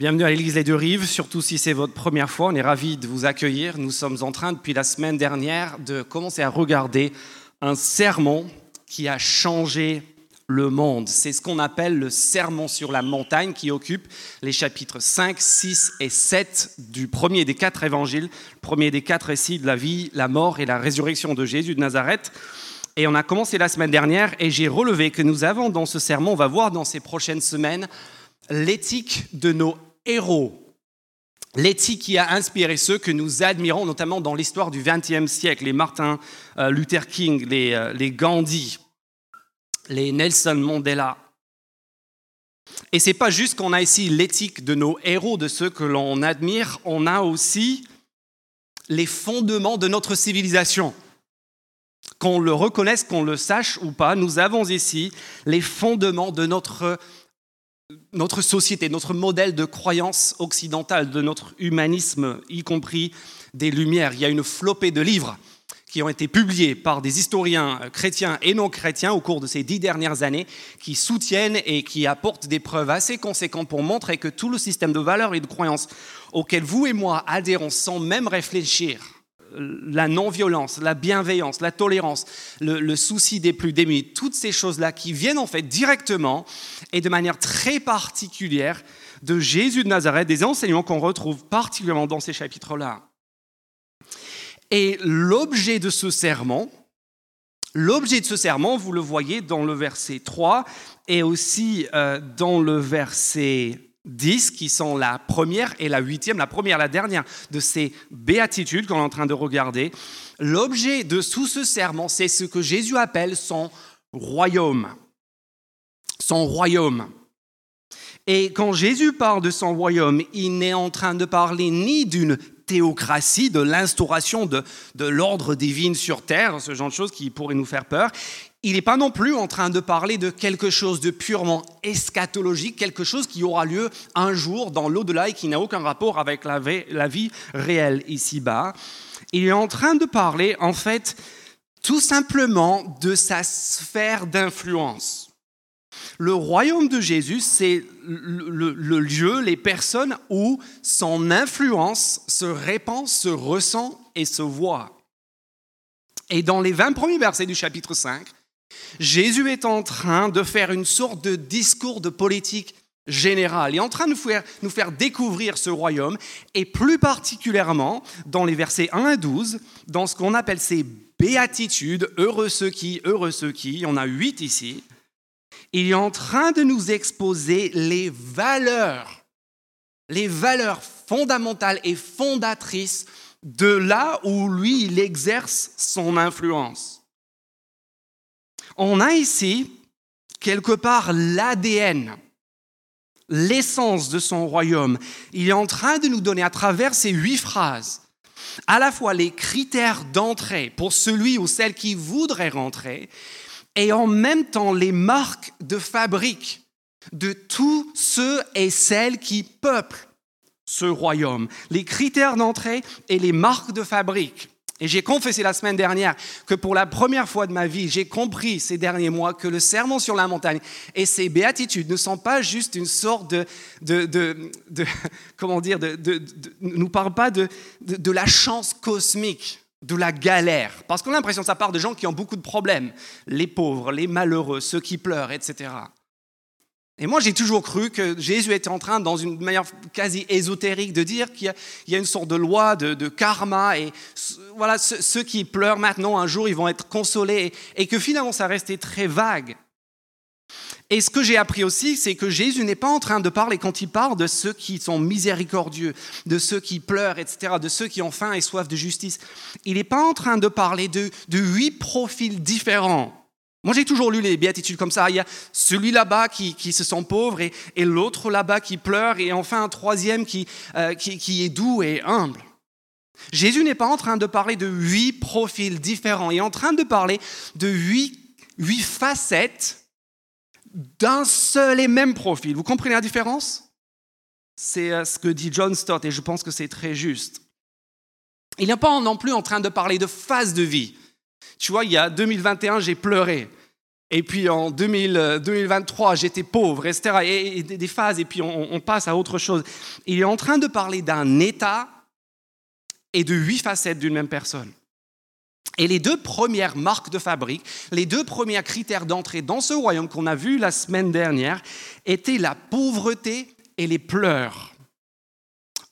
Bienvenue à l'Église Les Deux Rives, surtout si c'est votre première fois, on est ravis de vous accueillir. Nous sommes en train depuis la semaine dernière de commencer à regarder un sermon qui a changé le monde. C'est ce qu'on appelle le sermon sur la montagne qui occupe les chapitres 5, 6 et 7 du premier des quatre évangiles, le premier des quatre récits de la vie, la mort et la résurrection de Jésus de Nazareth. Et on a commencé la semaine dernière et j'ai relevé que nous avons dans ce sermon, on va voir dans ces prochaines semaines, l'éthique de nos héros. L'éthique qui a inspiré ceux que nous admirons, notamment dans l'histoire du XXe siècle, les Martin euh, Luther King, les, euh, les Gandhi, les Nelson Mandela. Et c'est pas juste qu'on a ici l'éthique de nos héros, de ceux que l'on admire, on a aussi les fondements de notre civilisation. Qu'on le reconnaisse, qu'on le sache ou pas, nous avons ici les fondements de notre notre société, notre modèle de croyance occidentale, de notre humanisme, y compris des Lumières. Il y a une flopée de livres qui ont été publiés par des historiens chrétiens et non chrétiens au cours de ces dix dernières années, qui soutiennent et qui apportent des preuves assez conséquentes pour montrer que tout le système de valeurs et de croyances auquel vous et moi adhérons sans même réfléchir, la non-violence, la bienveillance, la tolérance, le, souci des plus démunis, toutes ces choses-là qui viennent en fait directement et de manière très particulière de Jésus de Nazareth, des enseignements qu'on retrouve particulièrement dans ces chapitres-là. Et l'objet de ce serment, l'objet de ce serment, vous le voyez dans le verset 3 et aussi euh, dans le verset 10 qui sont la première et la huitième, la première, la dernière de ces béatitudes qu'on est en train de regarder. L'objet de tout ce serment, c'est ce que Jésus appelle son royaume. Son royaume. Et quand Jésus parle de son royaume, il n'est en train de parler ni d'une théocratie, de l'instauration de, de l'ordre divin sur terre, ce genre de choses qui pourraient nous faire peur il n'est pas non plus en train de parler de quelque chose de purement eschatologique, quelque chose qui aura lieu un jour dans l'au-delà et qui n'a aucun rapport avec la vie, réelle ici-bas. Il est en train de parler, en fait, tout simplement de sa sphère d'influence. Le royaume de Jésus, c'est le, lieu, les personnes où son influence se répand, se ressent et se voit. Et dans les 20 premiers versets du chapitre 5, Jésus est en train de faire une sorte de discours de politique générale. Il est en train de nous faire, découvrir ce royaume, et plus particulièrement dans les versets 1 à 12, dans ce qu'on appelle ces béatitudes, heureux ceux qui, heureux ceux qui, en a huit ici, il est en train de nous exposer les valeurs, les valeurs fondamentales et fondatrices de là où lui, il exerce son influence on a ici quelque part l'ADN, l'essence de son royaume. Il est en train de nous donner à travers ces huit phrases à la fois les critères d'entrée pour celui ou celle qui voudrait rentrer et en même temps les marques de fabrique de tous ceux et celles qui peuplent ce royaume. Les critères d'entrée et les marques de fabrique. Et j'ai confessé la semaine dernière que pour la première fois de ma vie, j'ai compris ces derniers mois que le sermon sur la montagne et ses béatitudes ne sont pas juste une sorte de, de, de, comment dire, de, nous parlent pas de, de, la chance cosmique, de la galère, parce qu'on a l'impression que ça part de gens qui ont beaucoup de problèmes, les pauvres, les malheureux, ceux qui pleurent, etc. Et moi, j'ai toujours cru que Jésus était en train, dans une manière quasi ésotérique, de dire qu'il y, a une sorte de loi de, karma et voilà, ceux, qui pleurent maintenant, un jour, ils vont être consolés et, que finalement, ça restait très vague. Et ce que j'ai appris aussi, c'est que Jésus n'est pas en train de parler, quand il parle de ceux qui sont miséricordieux, de ceux qui pleurent, etc., de ceux qui ont faim et soif de justice, il n'est pas en train de parler de huit profils différents moi, j'ai toujours lu les béatitudes comme ça. Il y a celui là-bas qui, se sent pauvre et, l'autre là-bas qui pleure et enfin un troisième euh, qui, qui, est doux et humble. Jésus n'est pas en train de parler de huit profils différents. Il est en train de parler de huit, huit facettes d'un seul et même profil. Vous comprenez la différence? C'est euh, ce que dit John Stott et je pense que c'est très juste. Il n'est pas non plus en train de parler de phase de vie. Tu vois, il y a 2021, j'ai pleuré. Et puis en 2023, j'étais pauvre, etc. Et, des phases, et puis on, passe à autre chose. Il est en train de parler d'un état et de huit facettes d'une même personne. Et les deux premières marques de fabrique, les deux premiers critères d'entrée dans ce royaume qu'on a vu la semaine dernière, étaient la pauvreté et les pleurs.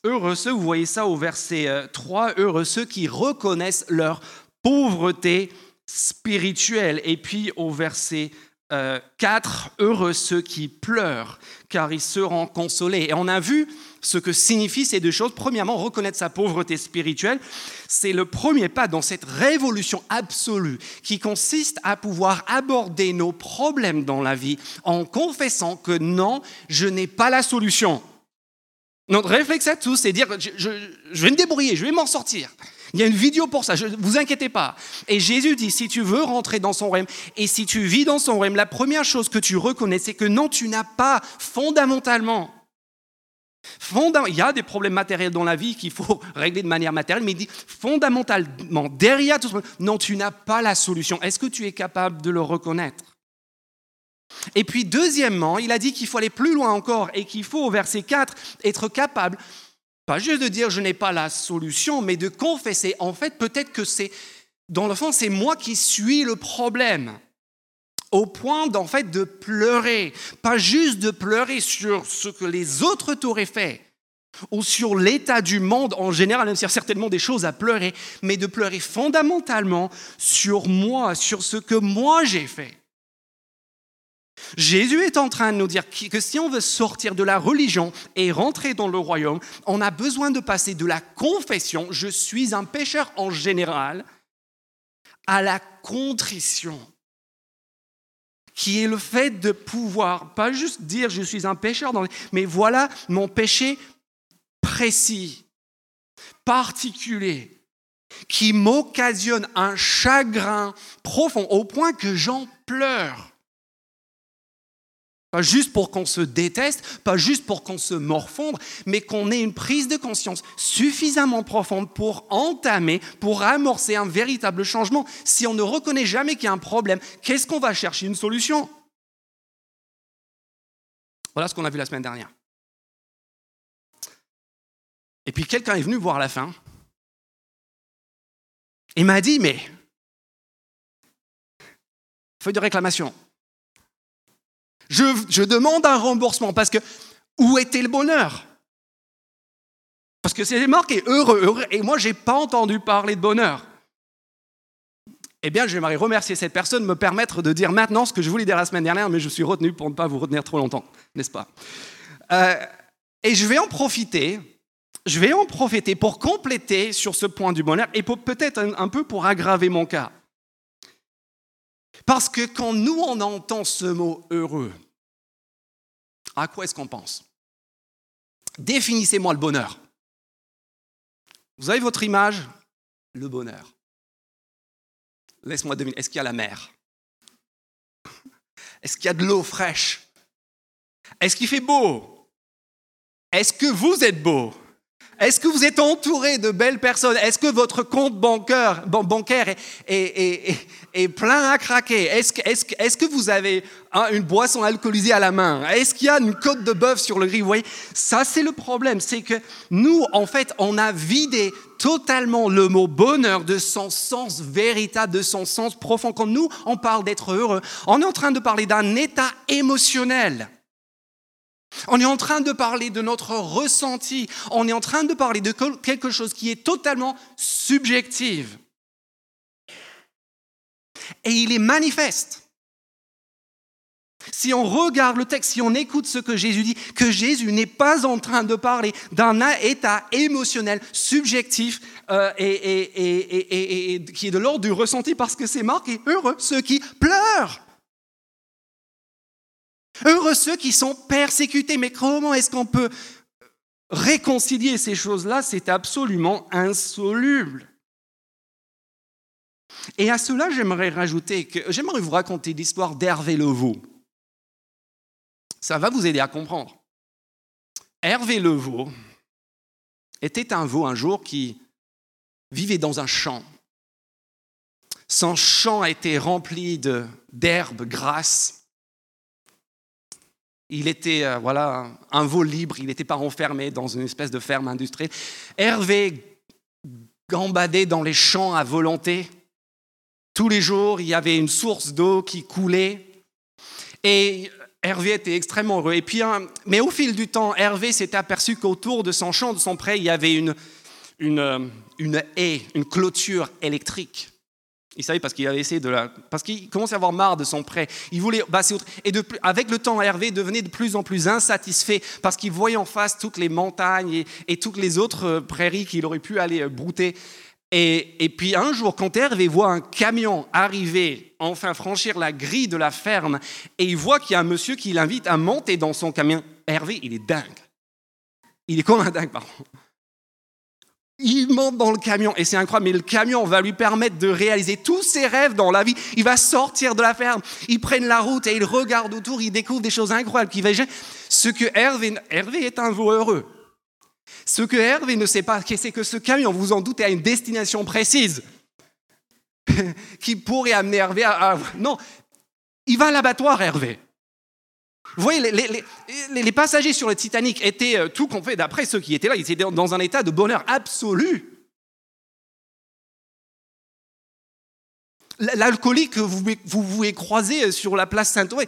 Heureux ceux, vous voyez ça au verset 3, euh, heureux ceux qui reconnaissent leur pauvreté spirituelle. Et puis au verset 4, euh, heureux ceux qui pleurent, car ils seront consolés. Et on a vu ce que signifient ces deux choses. Premièrement, reconnaître sa pauvreté spirituelle, c'est le premier pas dans cette révolution absolue qui consiste à pouvoir aborder nos problèmes dans la vie en confessant que non, je n'ai pas la solution. Notre réflexe à tous, c'est dire, je vais me débrouiller, je vais m'en sortir. Il y a une vidéo pour ça, ne vous inquiétez pas. Et Jésus dit, si tu veux rentrer dans son royaume et si tu vis dans son royaume, la première chose que tu reconnais, c'est que non, tu n'as pas fondamentalement. il y a des problèmes matériels dans la vie qu'il faut régler de manière matérielle, mais il dit fondamentalement, derrière tout ça, non, tu n'as pas la solution. Est-ce que tu es capable de le reconnaître? Et puis deuxièmement, il a dit qu'il faut aller plus loin encore et qu'il faut au verset 4 être capable pas juste de dire je n'ai pas la solution, mais de confesser, en fait, peut-être que c'est, dans le fond, c'est moi qui suis le problème. Au point d'en fait de pleurer, pas juste de pleurer sur ce que les autres t'auraient fait, ou sur l'état du monde en général, même y a certainement des choses à pleurer, mais de pleurer fondamentalement sur moi, sur ce que moi j'ai fait. Jésus est en train de nous dire que si on veut sortir de la religion et rentrer dans le royaume, on a besoin de passer de la confession, je suis un pécheur en général, à la contrition, qui est le fait de pouvoir, pas juste dire je suis un pécheur, mais voilà mon péché précis, particulier, qui m'occasionne un chagrin profond au point que j'en pleure. Pas juste pour qu'on se déteste, pas juste pour qu'on se morfondre, mais qu'on ait une prise de conscience suffisamment profonde pour entamer, pour amorcer un véritable changement. Si on ne reconnaît jamais qu'il y a un problème, qu'est-ce qu'on va chercher? Une solution? Voilà ce qu'on a vu la semaine dernière. Et puis quelqu'un est venu voir la fin et m'a dit, mais, feuille de réclamation, je, demande un remboursement parce que où était le bonheur? Parce que c'est marqué heureux, heureux, et moi je n'ai pas entendu parler de bonheur. Eh bien, j'aimerais remercier cette personne me permettre de dire maintenant ce que je voulais dire la semaine dernière, mais je suis retenu pour ne pas vous retenir trop longtemps, n'est-ce pas? Euh, Et je vais en profiter, je vais en profiter pour compléter sur ce point du bonheur et peut-être un peu pour aggraver mon cas. Parce que quand nous, on entend ce mot heureux, à quoi est-ce qu'on pense? Définissez-moi le bonheur. Vous avez votre image? Le bonheur. Laisse-moi deviner. Est-ce qu'il y a la mer? Est-ce qu'il y a de l'eau fraîche? Est-ce qu'il fait beau? Est-ce que vous êtes beau? Est-ce que vous êtes entouré de belles personnes? Est-ce que votre compte bancaire, est, plein à craquer? Est-ce que, vous avez une boisson alcoolisée à la main? Est-ce qu'il y a une côte de bœuf sur le grill Vous voyez, ça c'est le problème. C'est que nous, en fait, on a vidé totalement le mot bonheur de son sens véritable, de son sens profond. Quand nous, on parle d'être heureux, on est en train de parler d'un état émotionnel. On est en train de parler de notre ressenti. On est en train de parler de quelque chose qui est totalement subjectif. Et il est manifeste. Si on regarde le texte, si on écoute ce que Jésus dit, que Jésus n'est pas en train de parler d'un état émotionnel subjectif euh, et, qui est de l'ordre du ressenti parce que c'est marqué heureux ceux qui pleurent. Heureux ceux qui sont persécutés. Mais comment est-ce qu'on peut réconcilier ces choses-là? C'est absolument insoluble. Et à cela, j'aimerais rajouter que j'aimerais vous raconter l'histoire d'Hervé Levaux. Ça va vous aider à comprendre. Hervé Levaux était un veau un jour qui vivait dans un champ. Son champ était rempli d'herbes grasses. Il était euh, voilà un vol libre, il n'était pas enfermé dans une espèce de ferme industrielle. Hervé gambadait dans les champs à volonté. Tous les jours, il y avait une source d'eau qui coulait. Et Hervé était extrêmement heureux. Et puis, mais au fil du temps, Hervé s'est aperçu qu'autour de son champ, de son pré, il y avait une, une, euh, une haie, une clôture électrique. Il savait parce qu'il avait essayé de la. Parce qu'il commençait à avoir marre de son prêt. Il voulait passer autre. Et avec le temps, Hervé devenait de plus en plus insatisfait parce qu'il voyait en face toutes les montagnes et, et toutes les autres euh, prairies qu'il aurait pu aller euh, brouter. Et, et, puis un jour, quand Hervé voit un camion arriver, enfin franchir la grille de la ferme, et il voit qu'il y a un monsieur qui l'invite à monter dans son camion, Hervé, il est dingue. Il est comme un dingue, pardon. Il monte dans le camion et c'est incroyable, mais le camion va lui permettre de réaliser tous ses rêves dans la vie. Il va sortir de la ferme, il prenne la route et il regarde autour, il découvre des choses incroyables qui va Ce que Hervé, Hervé est un veau heureux. Ce que Hervé ne sait pas, c'est que ce camion, vous en doutez, a une destination précise qui pourrait amener Hervé à... Non, il va à l'abattoir, Hervé. Vous voyez, les, passagers sur le Titanic étaient euh, tout fait d'après ceux qui étaient là, ils étaient dans un état de bonheur absolu. L'alcoolique que vous, vous pouvez croiser sur la place Saint-Ouen,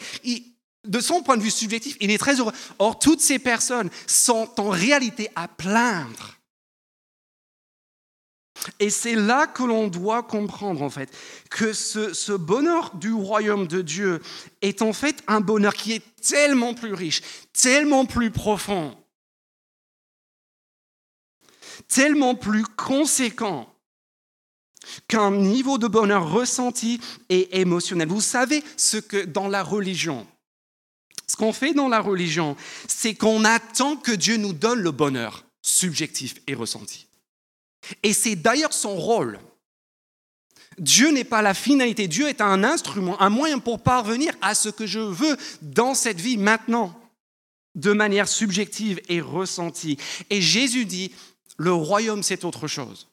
de son point de vue subjectif, il est très heureux. Or, toutes ces personnes sont en réalité à plaindre et c'est là que l'on doit comprendre en fait que ce, bonheur du royaume de Dieu est en fait un bonheur qui est tellement plus riche, tellement plus profond, tellement plus conséquent qu'un niveau de bonheur ressenti et émotionnel. Vous savez ce que dans la religion, ce qu'on fait dans la religion, c'est qu'on attend que Dieu nous donne le bonheur subjectif et ressenti. Et c'est d'ailleurs son rôle. Dieu n'est pas la finalité, Dieu est un instrument, un moyen pour parvenir à ce que je veux dans cette vie maintenant, de manière subjective et ressentie. Et Jésus dit, le royaume c'est autre chose.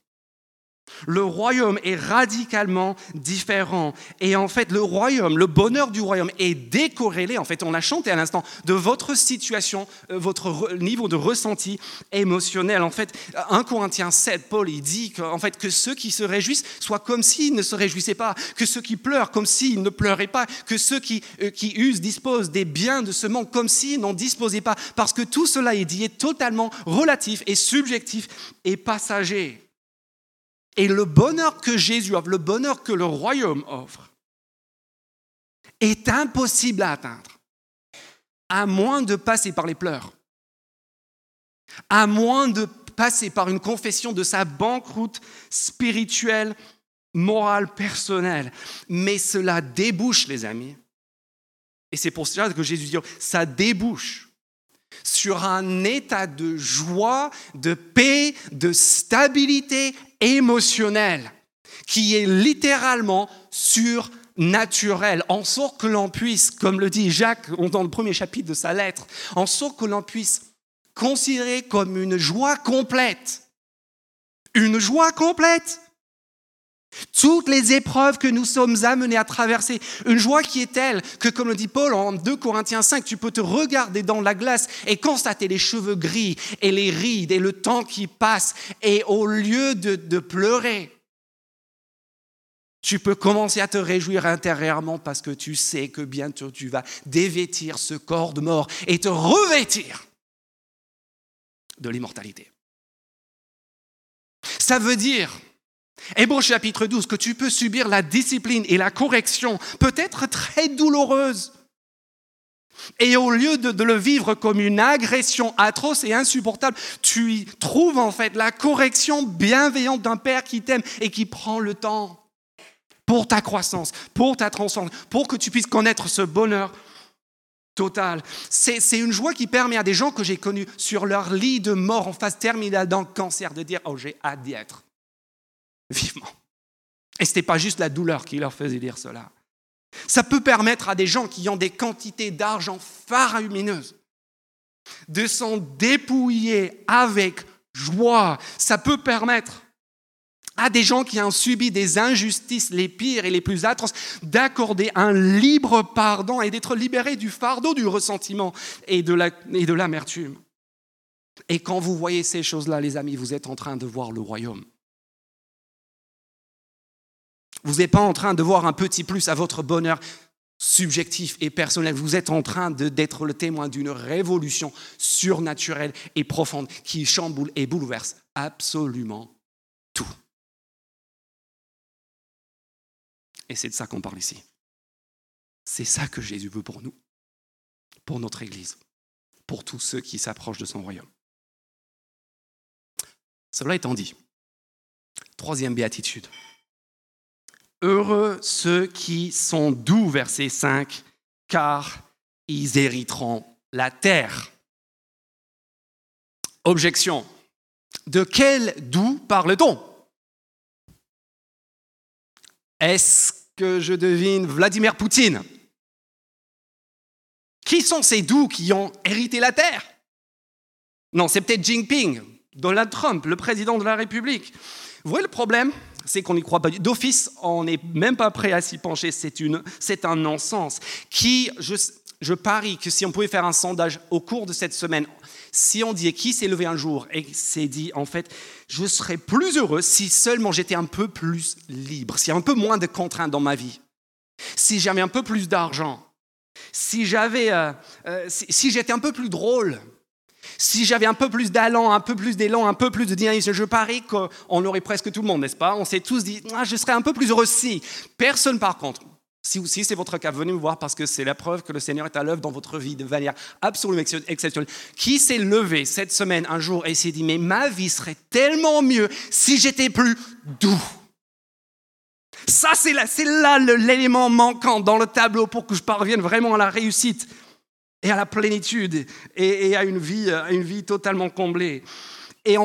Le royaume est radicalement différent. Et en fait, le royaume, le bonheur du royaume est décorrélé, en fait, on a chanté à l'instant, de votre situation, euh, votre niveau de ressenti émotionnel. En fait, 1 Corinthiens 7, Paul, il dit que, fait, que ceux qui se réjouissent soient comme s'ils ne se réjouissaient pas, que ceux qui pleurent comme s'ils ne pleuraient pas, que ceux qui, euh, qui usent, disposent des biens de ce monde comme s'ils n'en disposaient pas. Parce que tout cela est dit est totalement relatif et subjectif et passager. Et le bonheur que Jésus offre, le bonheur que le royaume offre, est impossible à atteindre, à moins de passer par les pleurs, à moins de passer par une confession de sa banqueroute spirituelle, morale, personnelle. Mais cela débouche, les amis. Et c'est pour cela que Jésus dit, ça débouche sur un état de joie, de paix, de stabilité émotionnelle qui est littéralement surnaturel, en sorte que l'on puisse, comme le dit Jacques dans le premier chapitre de sa lettre, en sorte que l'on puisse considérer comme une joie complète. Une joie complète. Toutes les épreuves que nous sommes amenés à traverser, une joie qui est telle que, comme le dit Paul en 2 Corinthiens 5, tu peux te regarder dans la glace et constater les cheveux gris et les rides et le temps qui passe. Et au lieu de, de pleurer, tu peux commencer à te réjouir intérieurement parce que tu sais que bientôt tu vas dévêtir ce corps de mort et te revêtir de l'immortalité. Ça veut dire Hébreu chapitre 12, que tu peux subir la discipline et la correction, peut être très douloureuse. Et au lieu de, le vivre comme une agression atroce et insupportable, tu y trouves en fait la correction bienveillante d'un Père qui t'aime et qui prend le temps pour ta croissance, pour ta transcendance, pour que tu puisses connaître ce bonheur total. C'est une joie qui permet à des gens que j'ai connus sur leur lit de mort en phase terminale d'un cancer de dire, oh j'ai hâte d'y être vivement. Et ce n'était pas juste la douleur qui leur faisait dire cela. Ça peut permettre à des gens qui ont des quantités d'argent faramineuses de s'en dépouiller avec joie. Ça peut permettre à des gens qui ont subi des injustices les pires et les plus atroces, d'accorder un libre pardon et d'être libérés du fardeau du ressentiment et de l'amertume. Et quand vous voyez ces choses-là, les amis, vous êtes en train de voir le royaume. Vous n'êtes pas en train de voir un petit plus à votre bonheur subjectif et personnel. Vous êtes en train d'être le témoin d'une révolution surnaturelle et profonde qui chamboule et bouleverse absolument tout. Et c'est de ça qu'on parle ici. C'est ça que Jésus veut pour nous, pour notre Église, pour tous ceux qui s'approchent de son royaume. Cela étant dit, troisième béatitude. Heureux ceux qui sont doux, verset 5, car ils hériteront la terre. Objection. De quel doux parle-t-on? Est-ce que je devine Vladimir Poutine? Qui sont ces doux qui ont hérité la terre? Non, c'est peut-être Jinping, Donald Trump, le président de la République. Vous voyez le problème? C'est qu'on n'y croit pas. D'office, on n'est même pas prêt à s'y pencher. C'est un non-sens. Qui, je, je parie que si on pouvait faire un sondage au cours de cette semaine, si on dit qui s'est levé un jour et s'est dit en fait, je serais plus heureux si seulement j'étais un peu plus libre, s'il y a un peu moins de contraintes dans ma vie, si j'avais un peu plus d'argent, si j'avais, euh, euh, si j'étais un peu plus drôle, si j'avais un peu plus d'allant, un peu plus d'élan, un peu plus de dynamisme, je parie qu'on aurait presque tout le monde, n'est-ce pas? On s'est tous dit, ah, je serais un peu plus heureux si. Personne, par contre, si, si c'est votre cas, venez me voir parce que c'est la preuve que le Seigneur est à l'œuvre dans votre vie de manière absolument exceptionnelle. Qui s'est levé cette semaine, un jour, et s'est dit, mais ma vie serait tellement mieux si j'étais plus doux? Ça, c'est là, là l'élément manquant dans le tableau pour que je parvienne vraiment à la réussite et à la plénitude et, à, une vie, à une vie totalement comblée. Et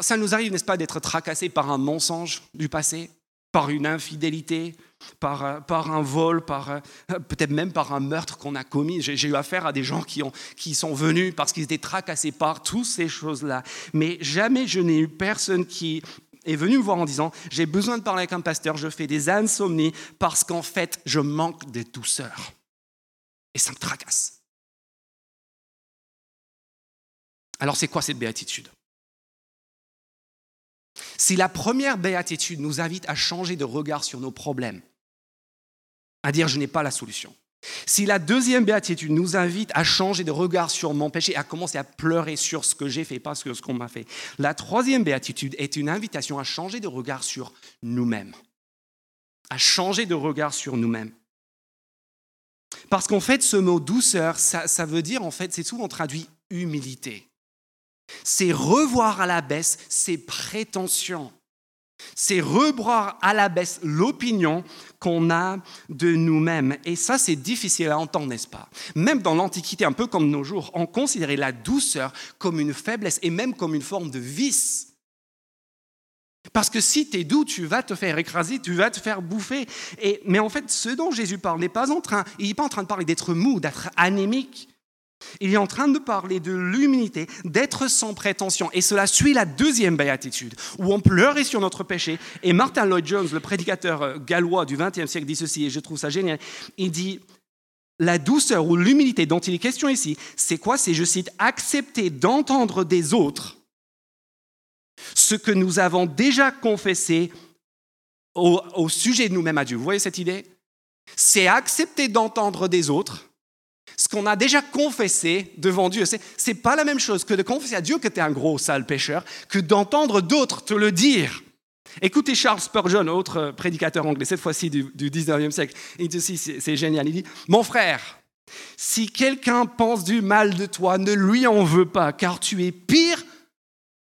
ça nous arrive, n'est-ce pas, d'être tracassé par un mensonge du passé, par une infidélité, par, par un vol, par peut-être même par un meurtre qu'on a commis. J'ai eu affaire à des gens qui, qui sont venus parce qu'ils étaient tracassés par toutes ces choses-là. Mais jamais je n'ai eu personne qui est venu me voir en disant j'ai besoin de parler avec un pasteur, je fais des insomnies parce qu'en fait je manque de douceur. Et ça me tracasse. Alors c'est quoi cette béatitude? Si la première béatitude nous invite à changer de regard sur nos problèmes, à dire je n'ai pas la solution, si la deuxième béatitude nous invite à changer de regard sur mon péché, à commencer à pleurer sur ce que j'ai fait, pas sur ce qu'on m'a fait, la troisième béatitude est une invitation à changer de regard sur nous-mêmes, à changer de regard sur nous-mêmes. Parce qu'en fait, ce mot douceur, ça, veut dire, en fait, c'est souvent traduit humilité. C'est revoir à la baisse ses prétentions. C'est revoir à la baisse l'opinion qu'on a de nous-mêmes. Et ça, c'est difficile à entendre, n'est-ce pas? Même dans l'Antiquité, un peu comme nos jours, on considérait la douceur comme une faiblesse et même comme une forme de vice. Parce que si tu es doux, tu vas te faire écraser, tu vas te faire bouffer. mais en fait, ce dont Jésus parle n'est pas en train, il n'est pas en train de parler d'être mou, d'être anémique. Il est en train de parler de l'humilité, d'être sans prétention. Et cela suit la deuxième béatitude, où on pleurait sur notre péché. Et Martin Lloyd Jones, le prédicateur euh, gallois du XXe siècle, dit ceci, et je trouve ça génial. Il dit, la douceur ou l'humilité dont il est question ici, c'est quoi? C'est, je cite, accepter d'entendre des autres ce que nous avons déjà confessé au, au sujet de nous-mêmes à Dieu. Vous voyez cette idée? C'est accepter d'entendre des autres ce qu'on a déjà confessé devant Dieu. Ce n'est pas la même chose que de confesser à Dieu que tu es un gros sale pécheur, que d'entendre d'autres te le dire. Écoutez Charles Spurgeon, autre prédicateur anglais, cette fois-ci du, du 19e siècle. Il dit c'est génial, il dit, mon frère, si quelqu'un pense du mal de toi, ne lui en veux pas, car tu es pire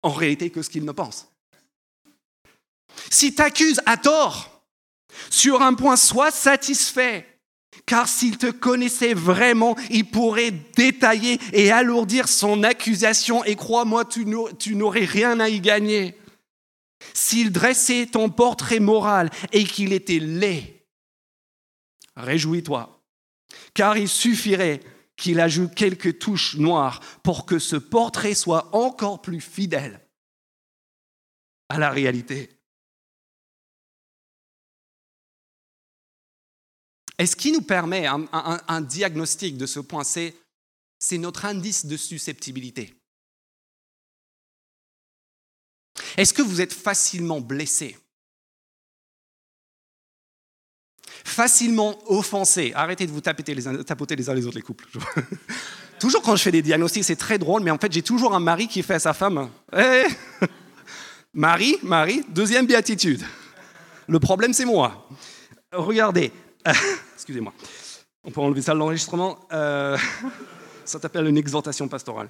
en réalité que ce qu'il ne pense. Si t'accuses à tort sur un point, sois satisfait car s'il te connaissait vraiment, il pourrait détailler et alourdir son accusation, et crois-moi, tu n'aurais rien à y gagner. S'il dressait ton portrait moral et qu'il était laid, réjouis-toi, car il suffirait qu'il ajoute quelques touches noires pour que ce portrait soit encore plus fidèle à la réalité. Et ce qui nous permet un, diagnostic de ce point, c'est notre indice de susceptibilité. Est-ce que vous êtes facilement blessé? Facilement offensé Arrêtez de vous tapoter les, tapoter uns les autres, les couples. toujours quand je fais des diagnostics, c'est très drôle, mais en fait, j'ai toujours un mari qui fait à sa femme hey eh, Marie, Marie, deuxième béatitude. Le problème, c'est moi. Regardez, excusez-moi, on peut enlever ça de l'enregistrement. Euh, ça s'appelle une exhortation pastorale.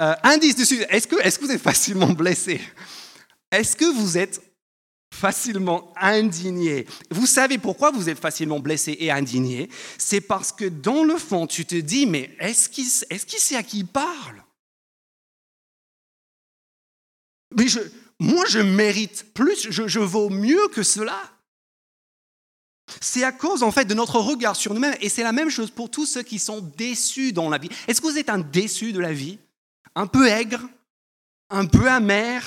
Euh, indice dessus, est-ce que, est que vous êtes facilement blessé? Est-ce que vous êtes facilement indigné? Vous savez pourquoi vous êtes facilement blessé et indigné? C'est parce que dans le fond, tu te dis, mais est-ce qu'il est sait à qui il parle? Mais je, moi, je mérite plus, je, je vaux mieux que cela. C'est à cause en fait de notre regard sur nous-mêmes. Et c'est la même chose pour tous ceux qui sont déçus dans la vie. Est-ce que vous êtes un déçu de la vie? Un peu aigre? Un peu amer?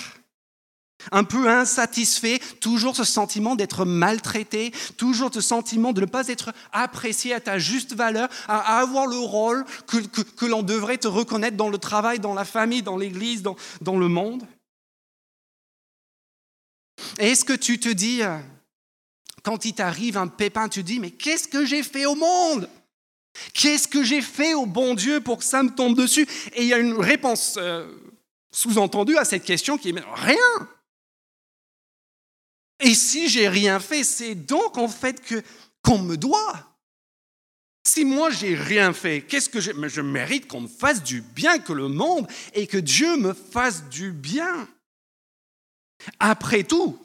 Un peu insatisfait, toujours ce sentiment d'être maltraité, toujours ce sentiment de ne pas être apprécié à ta juste valeur, à avoir le rôle que, l'on devrait te reconnaître dans le travail, dans la famille, dans l'église, dans, dans le monde? Est-ce que tu te dis, euh, quand il t'arrive un pépin, tu dis, mais qu'est-ce que j'ai fait au monde? Qu'est-ce que j'ai fait au bon Dieu pour que ça me tombe dessus? Et il y a une réponse euh, sous-entendue à cette question qui est, rien et si j'ai rien fait, c'est donc en fait que qu'on me doit. Si moi j'ai rien fait, qu'est-ce que je, je mérite qu'on me fasse du bien, que le monde et que Dieu me fasse du bien. Après tout,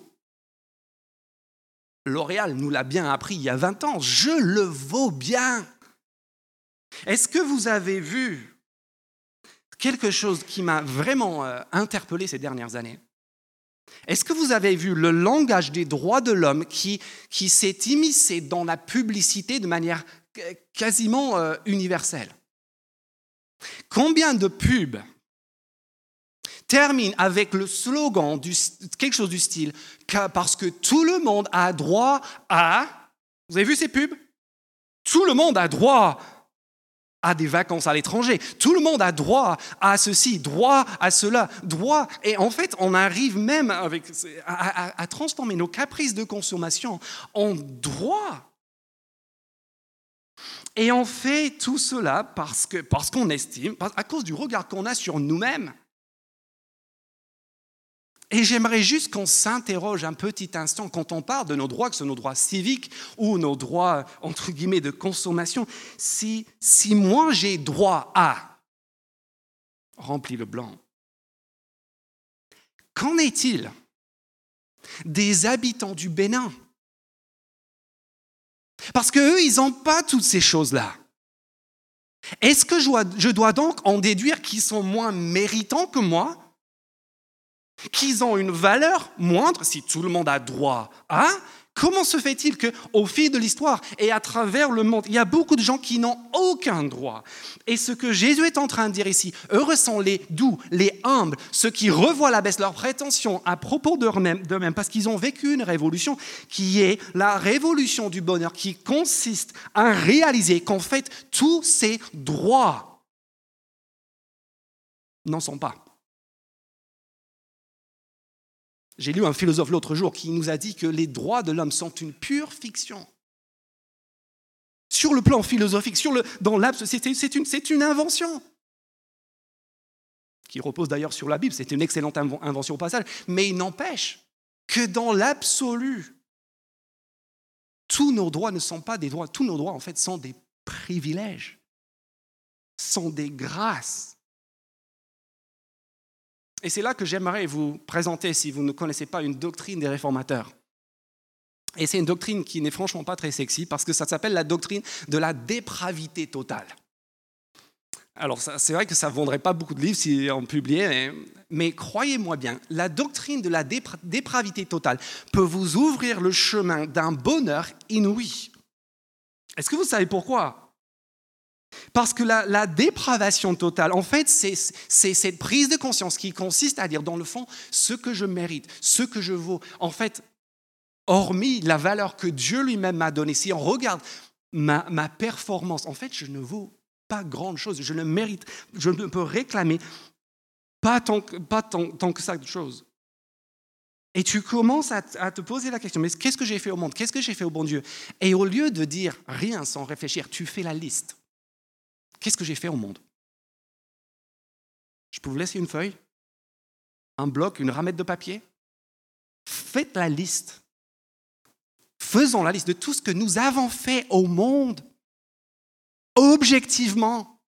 L'Oréal nous l'a bien appris il y a 20 ans, je le vaux bien. Est-ce que vous avez vu quelque chose qui m'a vraiment euh, interpellé ces dernières années? Est-ce que vous avez vu le langage des droits de l'homme qui, s'est immiscé dans la publicité de manière quasiment euh, universelle? Combien de pubs terminent avec le slogan, quelque chose du style, parce que tout le monde a droit à... Vous avez vu ces pubs? Tout le monde a droit à des vacances à l'étranger. Tout le monde a droit à ceci, droit à cela, droit. Et en fait, on arrive même à, transformer nos caprices de consommation en droit. Et on fait tout cela parce qu'on parce qu'on estime, à cause du regard qu'on a sur nous-mêmes, et j'aimerais juste qu'on s'interroge un petit instant quand on parle de nos droits, que ce soit nos droits civiques ou nos droits, entre guillemets, de consommation. Si, si moi j'ai droit à, remplis le blanc, qu'en est-il des habitants du Bénin? Parce qu'eux, ils n'ont pas toutes ces choses-là. Est-ce que je dois donc en déduire qu'ils sont moins méritants que moi? Qu'ils ont une valeur moindre si tout le monde a droit à, comment se fait-il qu'au fil de l'histoire et à travers le monde, il y a beaucoup de gens qui n'ont aucun droit Et ce que Jésus est en train de dire ici, heureux sont les doux, les humbles, ceux qui revoient la baisse leurs prétentions à propos d'eux-mêmes, parce qu'ils ont vécu une révolution qui est la révolution du bonheur, qui consiste à réaliser qu'en fait, tous ces droits n'en sont pas. J'ai lu un philosophe l'autre jour qui nous a dit que les droits de l'homme sont une pure fiction. Sur le plan philosophique, sur le, dans c'est une, une invention qui repose d'ailleurs sur la Bible. C'est une excellente invention au passage. Mais il n'empêche que dans l'absolu, tous nos droits ne sont pas des droits. Tous nos droits, en fait, sont des privilèges, sont des grâces. Et c'est là que j'aimerais vous présenter, si vous ne connaissez pas, une doctrine des réformateurs. Et c'est une doctrine qui n'est franchement pas très sexy parce que ça s'appelle la doctrine de la dépravité totale. Alors c'est vrai que ça ne vendrait pas beaucoup de livres si on publiait, mais, croyez-moi bien, la doctrine de la dépravité totale peut vous ouvrir le chemin d'un bonheur inouï. Est-ce que vous savez pourquoi? Parce que la, dépravation totale, en fait, c'est cette prise de conscience qui consiste à dire, dans le fond, ce que je mérite, ce que je vaux. En fait, hormis la valeur que Dieu lui-même m'a donnée, si on regarde ma, ma performance. En fait, je ne vaux pas grande chose. Je ne mérite, je ne peux réclamer pas tant, tant que ça de choses. Et tu commences à, te poser la question, mais qu'est-ce que j'ai fait au monde? Qu'est-ce que j'ai fait au bon Dieu? Et au lieu de dire rien sans réfléchir, tu fais la liste. Qu'est-ce que j'ai fait au monde? Je peux vous laisser une feuille, un bloc, une ramette de papier? Faites la liste. Faisons la liste de tout ce que nous avons fait au monde, objectivement.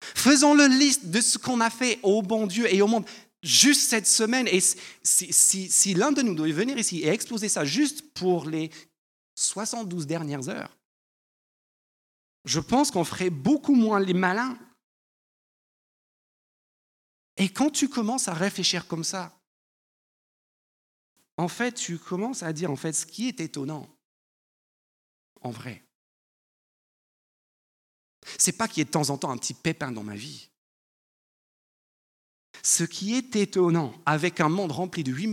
Faisons la liste de ce qu'on a fait au bon Dieu et au monde juste cette semaine. Et si, l'un de nous doit venir ici et exposer ça juste pour les 72 dernières heures, je pense qu'on ferait beaucoup moins les malins. Et quand tu commences à réfléchir comme ça, en fait, tu commences à dire, en fait, ce qui est étonnant, en vrai, c'est pas qu'il y ait de temps en temps un petit pépin dans ma vie. Ce qui est étonnant, avec un monde rempli de 8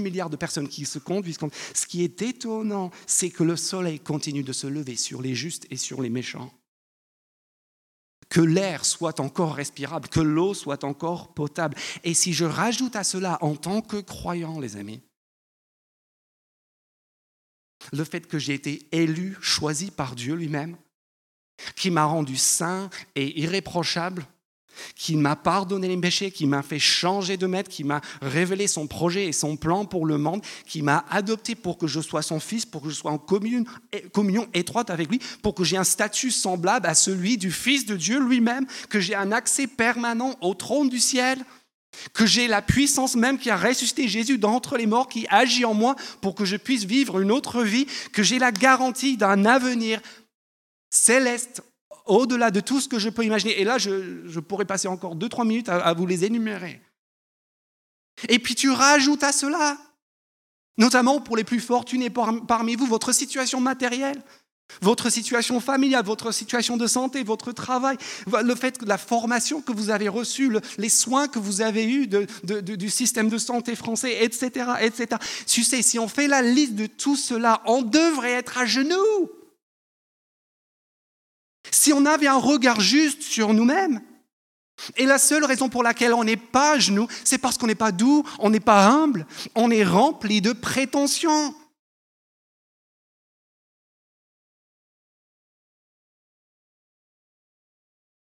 milliards, de personnes qui se conduisent, ce qui est étonnant, c'est que le soleil continue de se lever sur les justes et sur les méchants. Que l'air soit encore respirable, que l'eau soit encore potable. Et si je rajoute à cela, en tant que croyant, les amis, le fait que j'ai été élu, choisi par Dieu lui-même, qui m'a rendu saint et irréprochable, qui m'a pardonné les péchés, qui m'a fait changer de maître, qui m'a révélé son projet et son plan pour le monde, qui m'a adopté pour que je sois son fils, pour que je sois en communion, étroite avec lui, pour que j'ai un statut semblable à celui du Fils de Dieu lui-même, que j'ai un accès permanent au trône du ciel que j'ai la puissance même qui a ressuscité Jésus d'entre les morts, qui agit en moi pour que je puisse vivre une autre vie, que j'ai la garantie d'un avenir céleste au-delà de tout ce que je peux imaginer. Et là, je, pourrais passer encore 2-3 minutes à, vous les énumérer. Et puis tu rajoutes à cela, notamment pour les plus fortunés parmi vous, votre situation matérielle. Votre situation familiale, votre situation de santé, votre travail, le fait que la formation que vous avez reçue, les soins que vous avez eus du système de santé français, etc., etc. Tu sais, si on fait la liste de tout cela, on devrait être à genoux. Si on avait un regard juste sur nous-mêmes, et la seule raison pour laquelle on n'est pas à genoux, c'est parce qu'on n'est pas doux, on n'est pas humble, on est rempli de prétentions.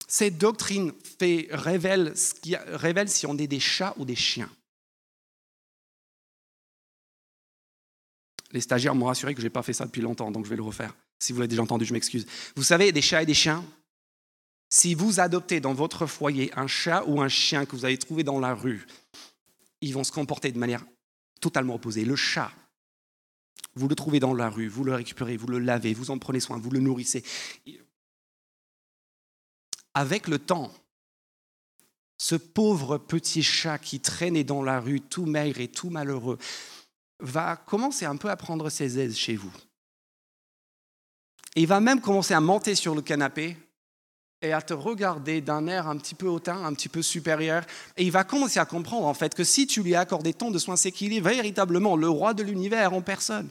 Cette doctrine révèle, révèle si on est des chats ou des chiens. Les stagiaires m'ont rassuré que je n'ai pas fait ça depuis longtemps, donc je vais le refaire. Si vous l'avez déjà entendu, je m'excuse. Vous savez, des chats et des chiens, si vous adoptez dans votre foyer un chat ou un chien que vous avez trouvé dans la rue, ils vont se comporter de manière totalement opposée. Le chat, vous le trouvez dans la rue, vous le récupérez, vous le lavez, vous en prenez soin, vous le nourrissez avec le temps, ce pauvre petit chat qui traînait dans la rue, tout maigre et tout malheureux, va commencer un peu à prendre ses aises chez vous. Il va même commencer à monter sur le canapé et à te regarder d'un air un petit peu hautain, un petit peu supérieur. Et il va commencer à comprendre en fait que si tu lui accordes tant de soins, c'est qu'il est véritablement le roi de l'univers en personne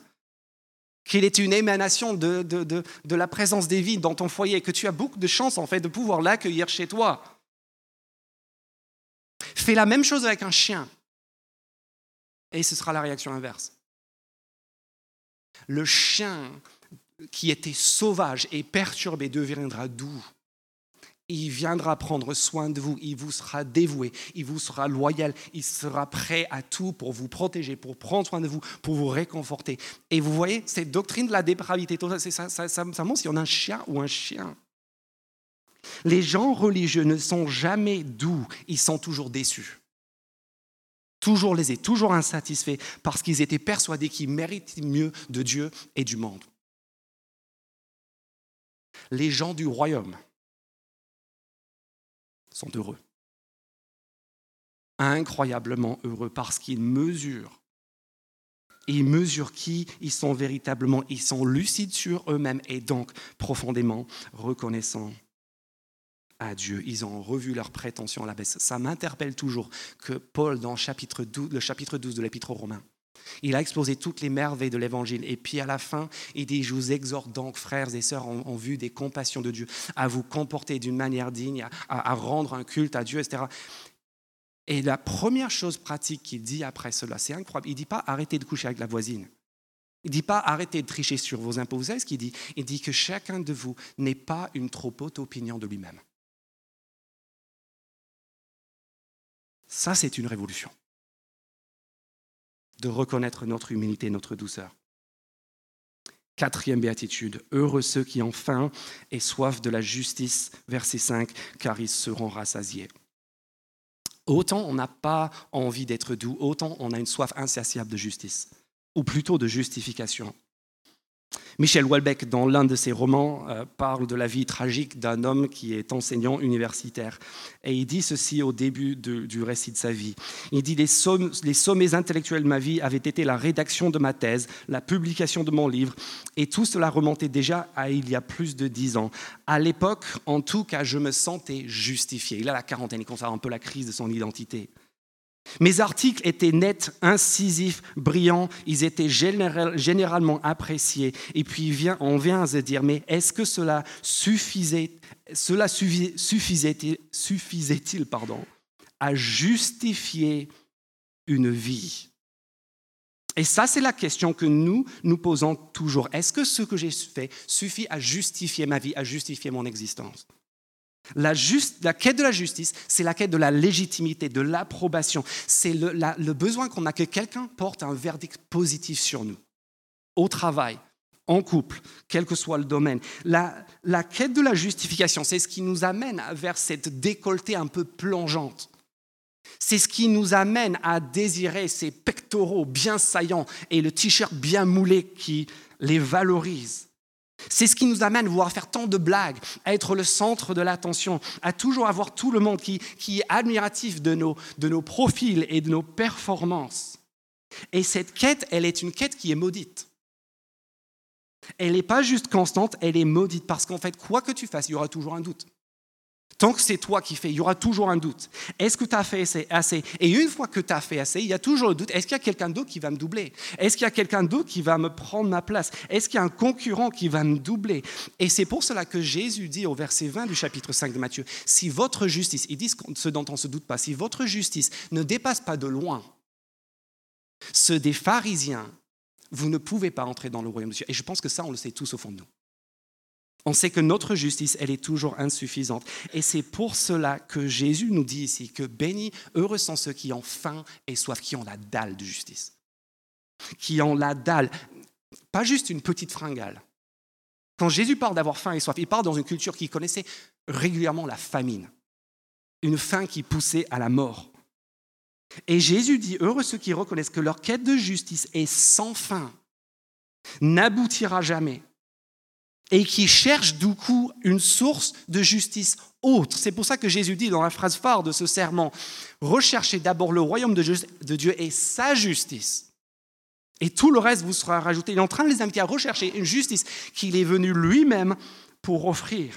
qu'il est une émanation de, de, la présence divine dans ton foyer, que tu as beaucoup de chance en fait de pouvoir l'accueillir chez toi. Fais la même chose avec un chien et ce sera la réaction inverse. Le chien qui était sauvage et perturbé deviendra doux il viendra prendre soin de vous, il vous sera dévoué, il vous sera loyal, il sera prêt à tout pour vous protéger, pour prendre soin de vous, pour vous réconforter. Et vous voyez, cette doctrine de la dépravité, ça, ça, ça, montre si on a un chien ou un chien. Les gens religieux ne sont jamais doux, ils sont toujours déçus. Toujours lésés, toujours insatisfaits, parce qu'ils étaient persuadés qu'ils méritaient mieux de Dieu et du monde. Les gens du royaume, sont heureux. Incroyablement heureux parce qu'ils mesurent. Ils mesurent qui ils sont véritablement. Ils sont lucides sur eux-mêmes et donc profondément reconnaissants à Dieu. Ils ont revu leurs prétentions à la baisse. Ça m'interpelle toujours que Paul, dans le chapitre 12, le chapitre 12 de l'Épître aux Romains, Il a exposé toutes les merveilles de l'Évangile. Et puis à la fin, il dit, je vous exhorte donc, frères et sœurs, en, vue des compassions de Dieu, à vous comporter d'une manière digne, à, rendre un culte à Dieu, etc. Et la première chose pratique qu'il dit après cela, c'est incroyable. Il ne dit pas arrêtez de coucher avec la voisine. Il ne dit pas arrêtez de tricher sur vos impôts. Vous savez ce qu'il dit? Il dit que chacun de vous n'est pas une trop haute opinion de lui-même. Ça, c'est une révolution de reconnaître notre humilité, notre douceur. Quatrième béatitude, heureux ceux qui ont faim et soif de la justice, verset 5, car ils seront rassasiés. Autant on n'a pas envie d'être doux, autant on a une soif insatiable de justice, ou plutôt de justification. Michel Houellebecq, dans l'un de ses romans, euh, parle de la vie tragique d'un homme qui est enseignant universitaire. Et il dit ceci au début du récit de sa vie. Il dit les, sommets intellectuels de ma vie avaient été la rédaction de ma thèse, la publication de mon livre, et tout cela remontait déjà à il y a plus de dix ans. À l'époque, en tout cas, je me sentais justifié. Il a la quarantaine, il constate un peu la crise de son identité. Mes articles étaient nets, incisifs, brillants, ils étaient généralement appréciés. Et puis on vient à se dire, mais est-ce que cela suffisait, cela suffisait-il suffisait pardon, à justifier une vie? Et ça, c'est la question que nous nous posons toujours. Est-ce que ce que j'ai fait suffit à justifier ma vie, à justifier mon existence? La, quête de la justice, c'est la quête de la légitimité, de l'approbation. C'est le, besoin qu'on a que quelqu'un porte un verdict positif sur nous, au travail, en couple, quel que soit le domaine. La, quête de la justification, c'est ce qui nous amène vers cette décolletée un peu plongeante. C'est ce qui nous amène à désirer ces pectoraux bien saillants et le t-shirt bien moulé qui les valorise. C'est ce qui nous amène à vouloir faire tant de blagues, à être le centre de l'attention, à toujours avoir tout le monde qui, est admiratif de nos, de nos profils et de nos performances. Et cette quête, elle est une quête qui est maudite. Elle n'est pas juste constante, elle est maudite parce qu'en fait, quoi que tu fasses, il y aura toujours un doute. Tant que c'est toi qui fais, il y aura toujours un doute. Est-ce que tu as fait assez Et une fois que tu as fait assez, il y a toujours le doute. Est-ce qu'il y a quelqu'un d'autre qui va me doubler? Est-ce qu'il y a quelqu'un d'autre qui va me prendre ma place? Est-ce qu'il y a un concurrent qui va me doubler? Et c'est pour cela que Jésus dit au verset 20 du chapitre 5 de Matthieu, si votre justice, il dit ce dont on ne se doute pas, si votre justice ne dépasse pas de loin ceux des pharisiens, vous ne pouvez pas entrer dans le royaume de Dieu. Et je pense que ça, on le sait tous au fond de nous. On sait que notre justice, elle est toujours insuffisante. Et c'est pour cela que Jésus nous dit ici que bénis, heureux sont ceux qui ont faim et soif, qui ont la dalle de justice. Qui ont la dalle, pas juste une petite fringale. Quand Jésus parle d'avoir faim et soif, il parle dans une culture qui connaissait régulièrement la famine. Une faim qui poussait à la mort. Et Jésus dit, heureux ceux qui reconnaissent que leur quête de justice est sans fin, n'aboutira jamais et qui cherche du coup une source de justice autre. C'est pour ça que Jésus dit dans la phrase phare de ce serment, recherchez d'abord le royaume de Dieu et sa justice. Et tout le reste vous sera rajouté. Il est en train de les inviter à rechercher une justice qu'il est venu lui-même pour offrir.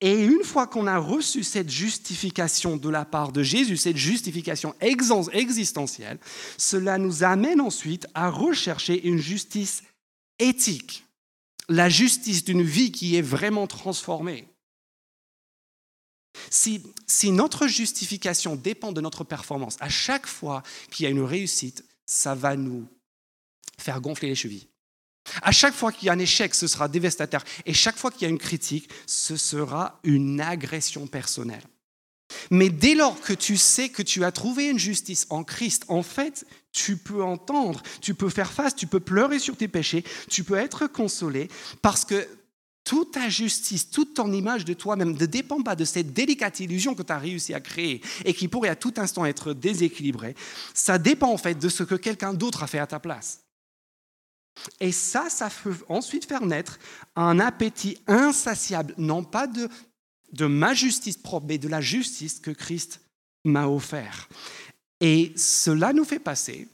Et une fois qu'on a reçu cette justification de la part de Jésus, cette justification existentielle, cela nous amène ensuite à rechercher une justice éthique la justice d'une vie qui est vraiment transformée. Si, notre justification dépend de notre performance, à chaque fois qu'il y a une réussite, ça va nous faire gonfler les chevilles. À chaque fois qu'il y a un échec, ce sera dévastateur. Et chaque fois qu'il y a une critique, ce sera une agression personnelle. Mais dès lors que tu sais que tu as trouvé une justice en Christ, en fait, tu peux entendre, tu peux faire face, tu peux pleurer sur tes péchés, tu peux être consolé, parce que toute ta justice, toute ton image de toi-même ne dépend pas de cette délicate illusion que tu as réussi à créer et qui pourrait à tout instant être déséquilibrée. Ça dépend en fait de ce que quelqu'un d'autre a fait à ta place. Et ça, ça peut ensuite faire naître un appétit insatiable, non pas de de ma justice propre, mais de la justice que Christ m'a offert. Et cela nous fait passer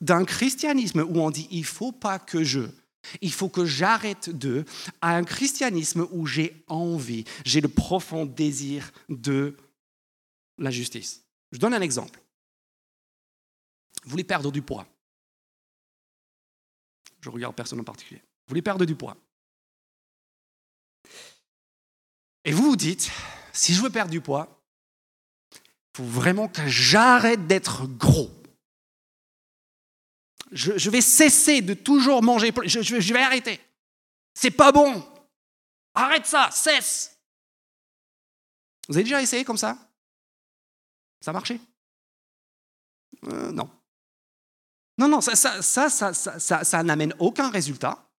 d'un christianisme où on dit il faut pas que je, il faut que j'arrête de, à un christianisme où j'ai envie, j'ai le profond désir de la justice. Je donne un exemple. Vous voulez perdre du poids. Je regarde personne en particulier. Vous voulez perdre du poids. Et vous vous dites, si je veux perdre du poids, il faut vraiment que j'arrête d'être gros. Je, vais cesser de toujours manger. Je, vais arrêter. C'est pas bon. Arrête ça, cesse. Vous avez déjà essayé comme ça? Ça a marché? Euh, Non. Non, non, ça, ça, ça, ça n'amène aucun résultat.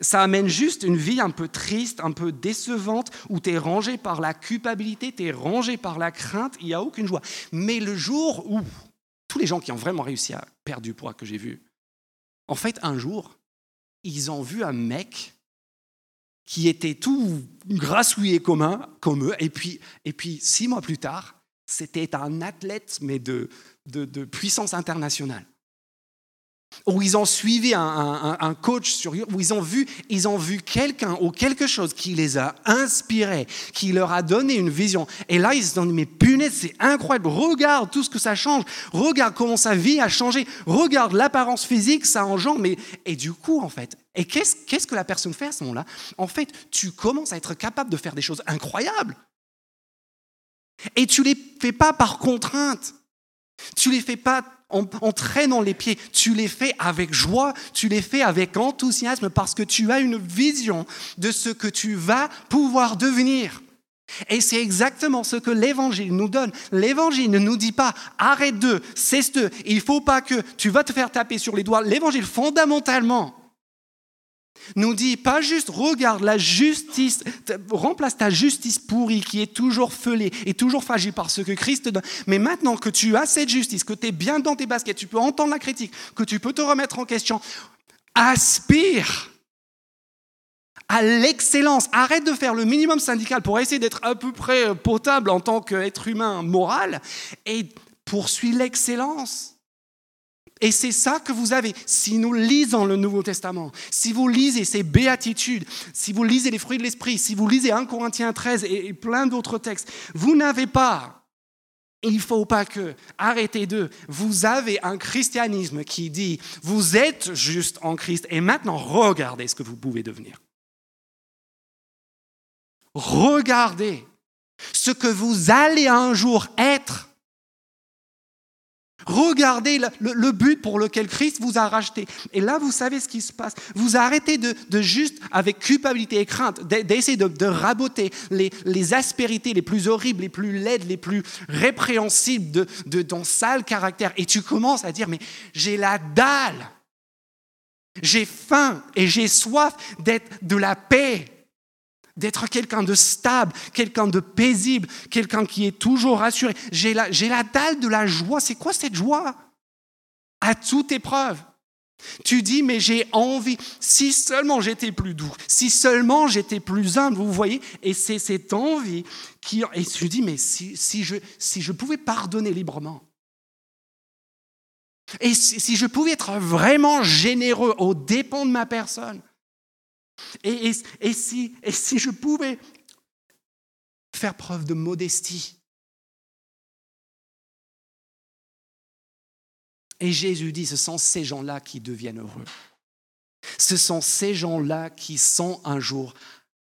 Ça amène juste une vie un peu triste, un peu décevante, où tu es rangé par la culpabilité, tu es rangé par la crainte, il n'y a aucune joie. Mais le jour où tous les gens qui ont vraiment réussi à perdre du poids que j'ai vu, en fait, un jour, ils ont vu un mec qui était tout grassouillé comme, comme eux, et puis, et puis six mois plus tard, c'était un athlète, mais de, de puissance internationale où ils ont suivi un, coach où ils ont vu, ils ont vu quelqu'un ou quelque chose qui les a inspirés, qui leur a donné une vision. Et là, ils se sont dit, mais punaise, c'est incroyable, regarde tout ce que ça change, regarde comment sa vie a changé, regarde l'apparence physique, ça engendre. Et du coup, en fait, et qu'est-ce, qu'est-ce que la personne fait à ce moment-là? En fait, tu commences à être capable de faire des choses incroyables. Et tu les fais pas par contrainte. Tu les fais pas en, traînant les pieds. Tu les fais avec joie, tu les fais avec enthousiasme parce que tu as une vision de ce que tu vas pouvoir devenir. Et c'est exactement ce que l'Évangile nous donne. L'Évangile ne nous dit pas arrête de, cesse de, il faut pas que tu vas te faire taper sur les doigts. L'Évangile fondamentalement nous dit pas juste regarde la justice, remplace ta justice pourrie qui est toujours fêlée et toujours fragile par ce que Christ donne. Mais maintenant que tu as cette justice, que tu es bien dans tes baskets, tu peux entendre la critique, que tu peux te remettre en question, aspire à l'excellence. Arrête de faire le minimum syndical pour essayer d'être à peu près potable en tant qu'être humain moral et poursuis l'excellence. Et c'est ça que vous avez. Si nous lisons le Nouveau Testament, si vous lisez ces béatitudes, si vous lisez les fruits de l'Esprit, si vous lisez 1 Corinthiens 13 et plein d'autres textes, vous n'avez pas, il ne faut pas que, arrêtez de, vous avez un christianisme qui dit, vous êtes juste en Christ et maintenant regardez ce que vous pouvez devenir. Regardez ce que vous allez un jour être Regardez le, but pour lequel Christ vous a racheté. Et là, vous savez ce qui se passe. Vous arrêtez de, juste, avec culpabilité et crainte, d'essayer de, raboter les, aspérités les plus horribles, les plus laides, les plus répréhensibles de, de ton sale caractère. Et tu commences à dire, mais j'ai la dalle. J'ai faim et j'ai soif d'être de la paix d'être quelqu'un de stable, quelqu'un de paisible, quelqu'un qui est toujours rassuré. J'ai la, dalle de la joie. C'est quoi cette joie? À toute épreuve. Tu dis, mais j'ai envie, si seulement j'étais plus doux, si seulement j'étais plus humble, vous voyez, et c'est cette envie qui... Et tu dis, mais si, si je pouvais pardonner librement, et si, si je pouvais être vraiment généreux aux dépens de ma personne, et, si, et si je pouvais faire preuve de modestie Et Jésus dit, ce sont ces gens-là qui deviennent heureux. Ce sont ces gens-là qui sont un jour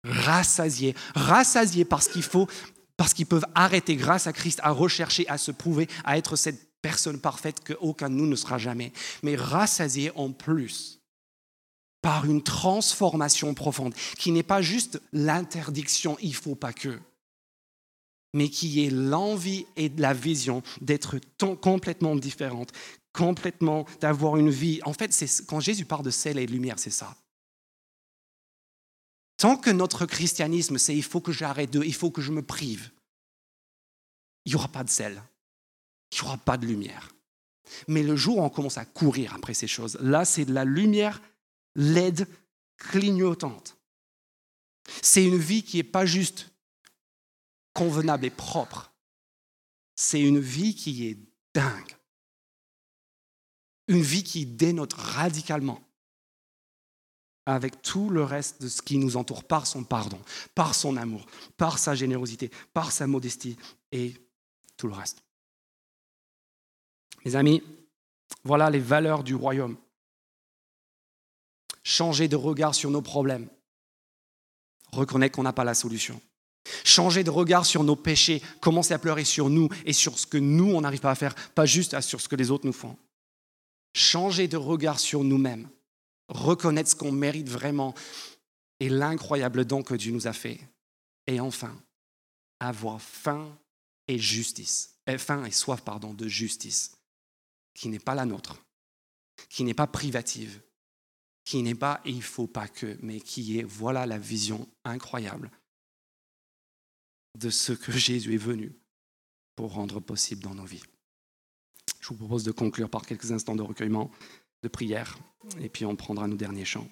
rassasiés. Rassasiés parce qu'il faut, parce qu'ils peuvent arrêter grâce à Christ à rechercher, à se prouver, à être cette personne parfaite qu'aucun de nous ne sera jamais. Mais rassasiés en plus par une transformation profonde, qui n'est pas juste l'interdiction, il faut pas que, mais qui est l'envie et la vision d'être complètement différente, complètement d'avoir une vie. En fait, quand Jésus parle de sel et de lumière, c'est ça. Tant que notre christianisme, c'est il faut que j'arrête de, il faut que je me prive, il n'y aura pas de sel, il n'y aura pas de lumière. Mais le jour où on commence à courir après ces choses, là, c'est de la lumière l'aide clignotante. C'est une vie qui n'est pas juste convenable et propre. C'est une vie qui est dingue. Une vie qui dénote radicalement avec tout le reste de ce qui nous entoure par son pardon, par son amour, par sa générosité, par sa modestie et tout le reste. Mes amis, Voilà les valeurs du royaume. Changer de regard sur nos problèmes. Reconnaître qu'on n'a pas la solution. Changer de regard sur nos péchés, commencer à pleurer sur nous et sur ce que nous, on n'arrive pas à faire, pas juste sur ce que les autres nous font. Changer de regard sur nous-mêmes, reconnaître ce qu'on mérite vraiment et l'incroyable don que Dieu nous a fait. Et enfin, avoir faim et justice, euh, faim et soif pardon, de justice, qui n'est pas la nôtre, qui n'est pas privative, qui n'est pas il faut pas que, mais qui est voilà la vision incroyable de ce que Jésus est venu pour rendre possible dans nos vies. Je vous propose de conclure par quelques instants de recueillement, de prière, et puis on prendra nos derniers chants.